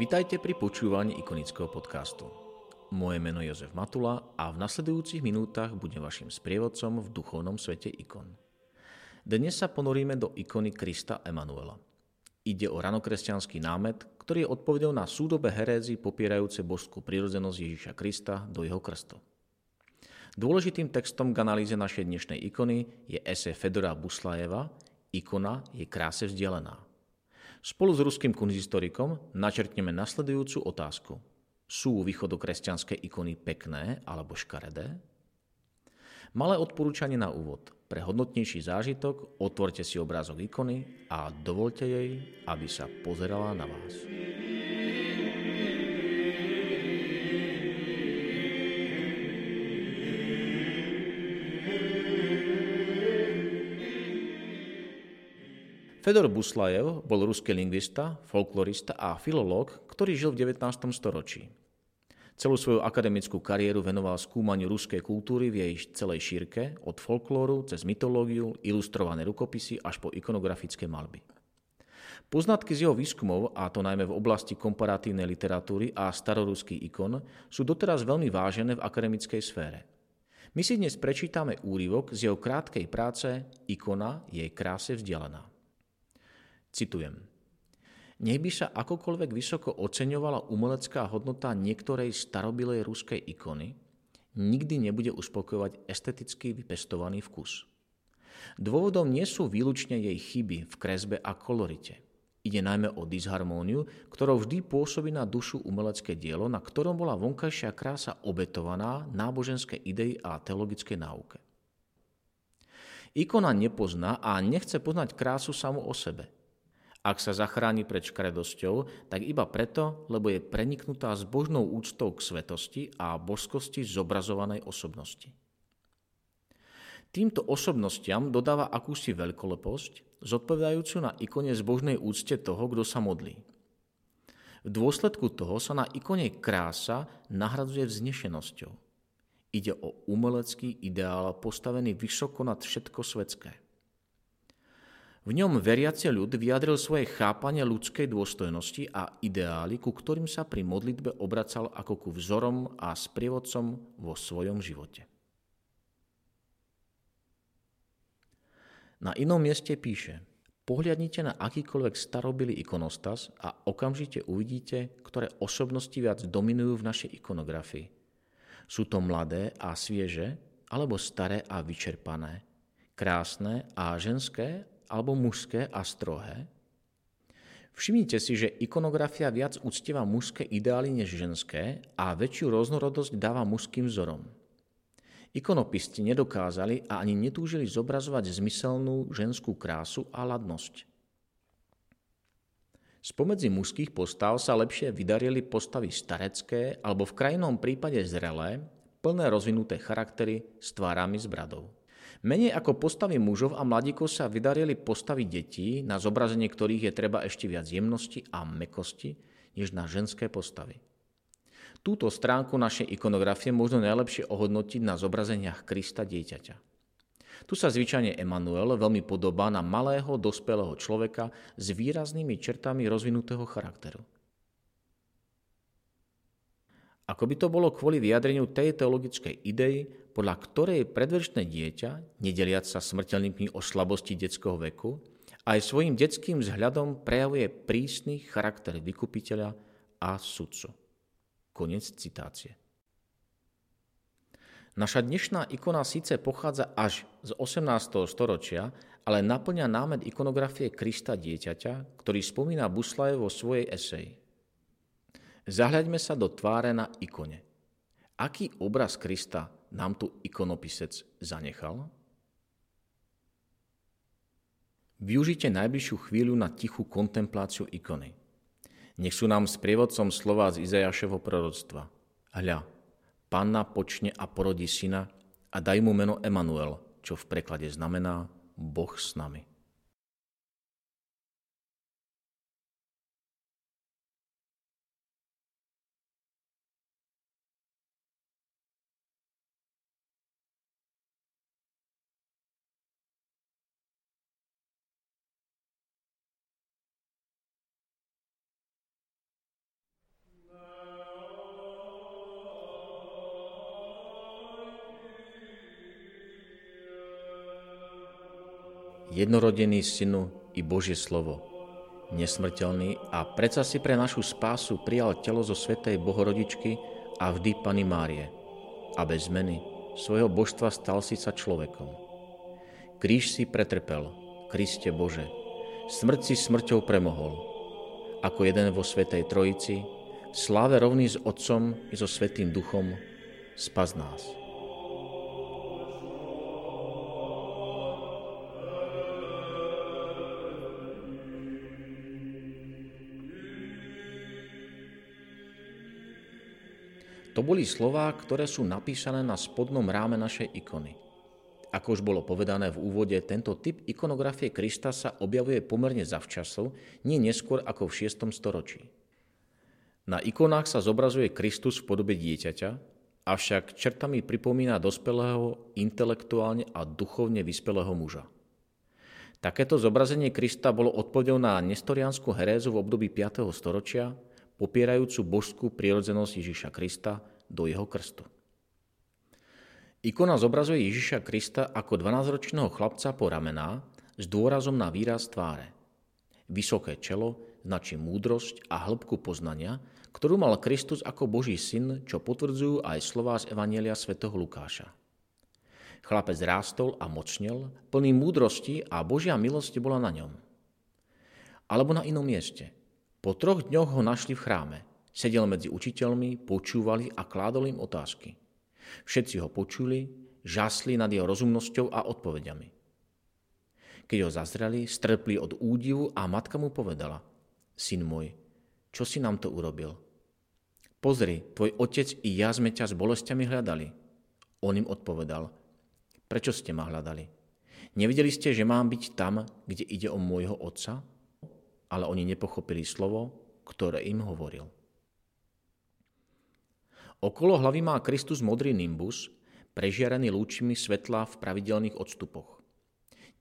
Vitajte pri počúvaní ikonického podcastu. Moje meno je Jozef Matula a v nasledujúcich minútach budem vašim sprievodcom v duchovnom svete ikon. Dnes sa ponoríme do ikony Krista Emanuela. Ide o ranokresťanský námet, ktorý je odpovedou na súdobe herézy popierajúce božskú prirodzenosť Ježiša Krista do jeho krstu. Dôležitým textom k analýze našej dnešnej ikony je ese Fedora Buslajeva Ikona je kráse vzdialená. Spolu s ruským kunzistorikom načrtneme nasledujúcu otázku. Sú východokresťanské ikony pekné alebo škaredé? Malé odporúčanie na úvod. Pre hodnotnejší zážitok otvorte si obrázok ikony a dovolte jej, aby sa pozerala na vás. Fedor Buslajev bol ruský lingvista, folklorista a filológ, ktorý žil v 19. storočí. Celú svoju akademickú kariéru venoval skúmaniu ruskej kultúry v jej celej šírke, od folklóru cez mytológiu, ilustrované rukopisy až po ikonografické malby. Poznatky z jeho výskumov, a to najmä v oblasti komparatívnej literatúry a staroruských ikon, sú doteraz veľmi vážené v akademickej sfére. My si dnes prečítame úryvok z jeho krátkej práce Ikona jej kráse vzdialená. Citujem. Nech by sa akokoľvek vysoko oceňovala umelecká hodnota niektorej starobilej ruskej ikony, nikdy nebude uspokojovať esteticky vypestovaný vkus. Dôvodom nie sú výlučne jej chyby v kresbe a kolorite. Ide najmä o disharmóniu, ktorou vždy pôsobí na dušu umelecké dielo, na ktorom bola vonkajšia krása obetovaná náboženské idei a teologické náuke. Ikona nepozná a nechce poznať krásu samu o sebe – ak sa zachráni pred škaredosťou, tak iba preto, lebo je preniknutá s božnou úctou k svetosti a božskosti zobrazovanej osobnosti. Týmto osobnostiam dodáva akúsi veľkoleposť, zodpovedajúcu na ikone zbožnej úcte toho, kto sa modlí. V dôsledku toho sa na ikone krása nahradzuje vznešenosťou. Ide o umelecký ideál postavený vysoko nad všetko svetské. V ňom veriaci ľud vyjadril svoje chápanie ľudskej dôstojnosti a ideály, ku ktorým sa pri modlitbe obracal ako ku vzorom a sprievodcom vo svojom živote. Na inom mieste píše, pohľadnite na akýkoľvek starobilý ikonostas a okamžite uvidíte, ktoré osobnosti viac dominujú v našej ikonografii. Sú to mladé a svieže, alebo staré a vyčerpané, krásne a ženské, alebo mužské a strohé? Všimnite si, že ikonografia viac uctieva mužské ideály než ženské a väčšiu rôznorodosť dáva mužským vzorom. Ikonopisti nedokázali a ani netúžili zobrazovať zmyselnú ženskú krásu a ladnosť. Spomedzi mužských postav sa lepšie vydarili postavy starecké alebo v krajnom prípade zrelé, plné rozvinuté charaktery s tvárami z bradou. Menej ako postavy mužov a mladíkov sa vydarili postavy detí, na zobrazenie ktorých je treba ešte viac jemnosti a mekosti, než na ženské postavy. Túto stránku našej ikonografie možno najlepšie ohodnotiť na zobrazeniach Krista dieťaťa. Tu sa zvyčajne Emanuel veľmi podobá na malého, dospelého človeka s výraznými čertami rozvinutého charakteru. Ako by to bolo kvôli vyjadreniu tej teologickej idei, podľa ktorej predvršné dieťa, nedeliac sa smrteľnými o slabosti detského veku, aj svojim detským vzhľadom prejavuje prísny charakter vykupiteľa a sudcu. Konec citácie. Naša dnešná ikona síce pochádza až z 18. storočia, ale naplňa námed ikonografie Krista dieťaťa, ktorý spomína Buslaje vo svojej eseji. Zahľaďme sa do tváre na ikone. Aký obraz Krista nám tu ikonopisec zanechal? Využite najbližšiu chvíľu na tichú kontempláciu ikony. Nech sú nám sprievodcom slova z Izajašeho proroctva. Hľa, panna počne a porodí syna a daj mu meno Emanuel, čo v preklade znamená Boh s nami. Jednorodený synu i Božie slovo, nesmrteľný a predsa si pre našu spásu prijal telo zo svetej Bohorodičky a vždy Pany Márie a bez zmeny svojho božstva stal si sa človekom. Kríž si pretrpel, Kriste Bože, smrť si smrťou premohol. Ako jeden vo Svetej Trojici, sláve rovný s Otcom i so Svetým Duchom, spas nás. To boli slová, ktoré sú napísané na spodnom ráme našej ikony. Ako už bolo povedané v úvode, tento typ ikonografie Krista sa objavuje pomerne zavčasov, nie neskôr ako v 6. storočí. Na ikonách sa zobrazuje Kristus v podobe dieťaťa, avšak čertami pripomína dospelého, intelektuálne a duchovne vyspelého muža. Takéto zobrazenie Krista bolo odpovedou na nestoriánsku herézu v období 5. storočia, popierajúcu božskú prírodzenosť Ježiša Krista do jeho krstu. Ikona zobrazuje Ježiša Krista ako 12-ročného chlapca po ramená s dôrazom na výraz tváre. Vysoké čelo značí múdrosť a hĺbku poznania, ktorú mal Kristus ako Boží syn, čo potvrdzujú aj slová z Evanielia svätého Lukáša. Chlapec rástol a mocnel, plný múdrosti a Božia milosť bola na ňom. Alebo na inom mieste – po troch dňoch ho našli v chráme. Sedel medzi učiteľmi, počúvali a kládol im otázky. Všetci ho počuli, žasli nad jeho rozumnosťou a odpovediami. Keď ho zazreli, strpli od údivu a matka mu povedala, syn môj, čo si nám to urobil? Pozri, tvoj otec i ja sme ťa s bolestiami hľadali. On im odpovedal, prečo ste ma hľadali? Nevideli ste, že mám byť tam, kde ide o môjho otca? Ale oni nepochopili slovo, ktoré im hovoril. Okolo hlavy má Kristus modrý nimbus, prežiarený lúčimi svetla v pravidelných odstupoch.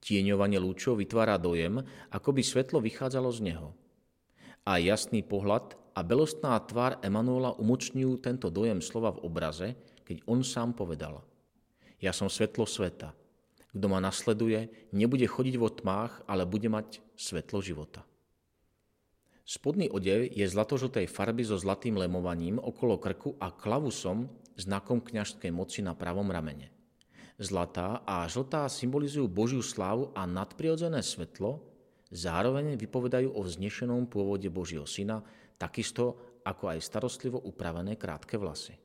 Tieňovanie lúčov vytvára dojem, ako by svetlo vychádzalo z neho. A jasný pohľad a belostná tvár Emanuela umocňujú tento dojem slova v obraze, keď on sám povedal Ja som svetlo sveta. Kto ma nasleduje, nebude chodiť vo tmách, ale bude mať svetlo života. Spodný odev je zlatožltej farby so zlatým lemovaním okolo krku a klavusom, znakom kňažskej moci na pravom ramene. Zlatá a žltá symbolizujú Božiu slávu a nadprirodzené svetlo, zároveň vypovedajú o vznešenom pôvode Božieho syna, takisto ako aj starostlivo upravené krátke vlasy.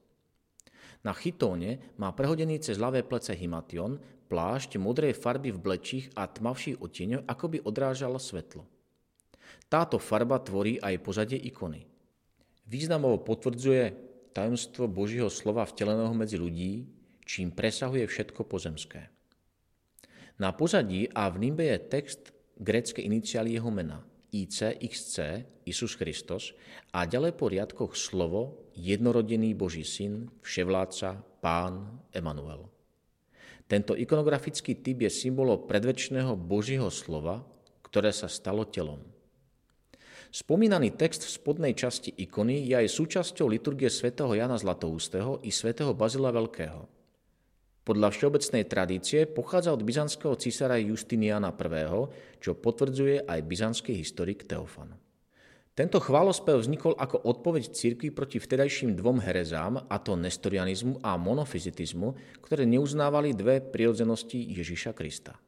Na chytóne má prehodený cez ľavé plece himation, plášť modrej farby v blečích a tmavších odtieňov, ako by odrážalo svetlo. Táto farba tvorí aj pozadie ikony. Významovo potvrdzuje tajomstvo Božího slova vteleného medzi ľudí, čím presahuje všetko pozemské. Na pozadí a v nimbe je text grécké iniciály jeho mena ICXC, Isus Christos, a ďalej po riadkoch slovo jednorodený Boží syn, vševládca, pán, Emanuel. Tento ikonografický typ je symbolom predvečného Božího slova, ktoré sa stalo telom. Spomínaný text v spodnej časti ikony je aj súčasťou liturgie svätého Jana Zlatoústeho i svätého Bazila Veľkého. Podľa všeobecnej tradície pochádza od byzantského císara Justiniana I., čo potvrdzuje aj byzantský historik Teofan. Tento chválospev vznikol ako odpoveď cirkvi proti vtedajším dvom herezám, a to nestorianizmu a monofizitizmu, ktoré neuznávali dve prirodzenosti Ježiša Krista.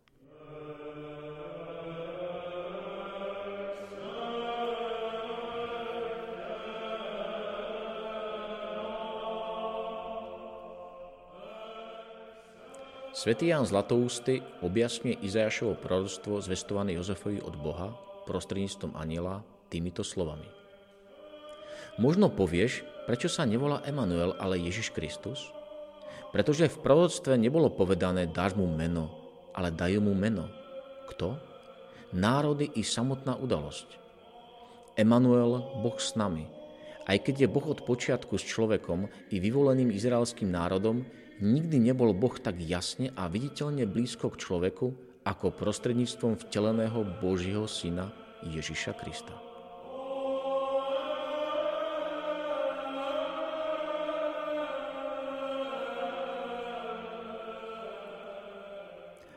Svetý Ján Zlatoústy objasňuje Izajašovo proroctvo zvestované Jozefovi od Boha prostredníctvom aniela týmito slovami. Možno povieš, prečo sa nevolá Emanuel, ale Ježiš Kristus? Pretože v proroctve nebolo povedané dáš mu meno, ale dajú mu meno. Kto? Národy i samotná udalosť. Emanuel, Boh s nami. Aj keď je Boh od počiatku s človekom i vyvoleným izraelským národom, nikdy nebol Boh tak jasne a viditeľne blízko k človeku, ako prostredníctvom vteleného Božího Syna Ježiša Krista.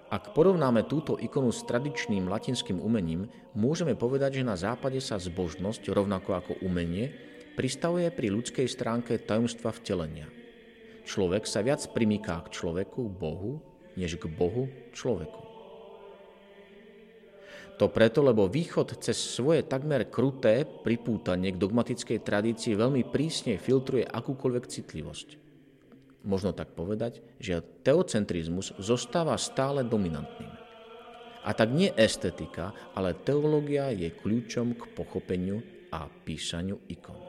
Ak porovnáme túto ikonu s tradičným latinským umením, môžeme povedať, že na západe sa zbožnosť, rovnako ako umenie, pristavuje pri ľudskej stránke tajomstva vtelenia. Človek sa viac primýká k človeku, Bohu, než k Bohu, človeku. To preto, lebo východ cez svoje takmer kruté pripútanie k dogmatickej tradícii veľmi prísne filtruje akúkoľvek citlivosť možno tak povedať, že teocentrizmus zostáva stále dominantným. A tak nie estetika, ale teológia je kľúčom k pochopeniu a písaniu ikon.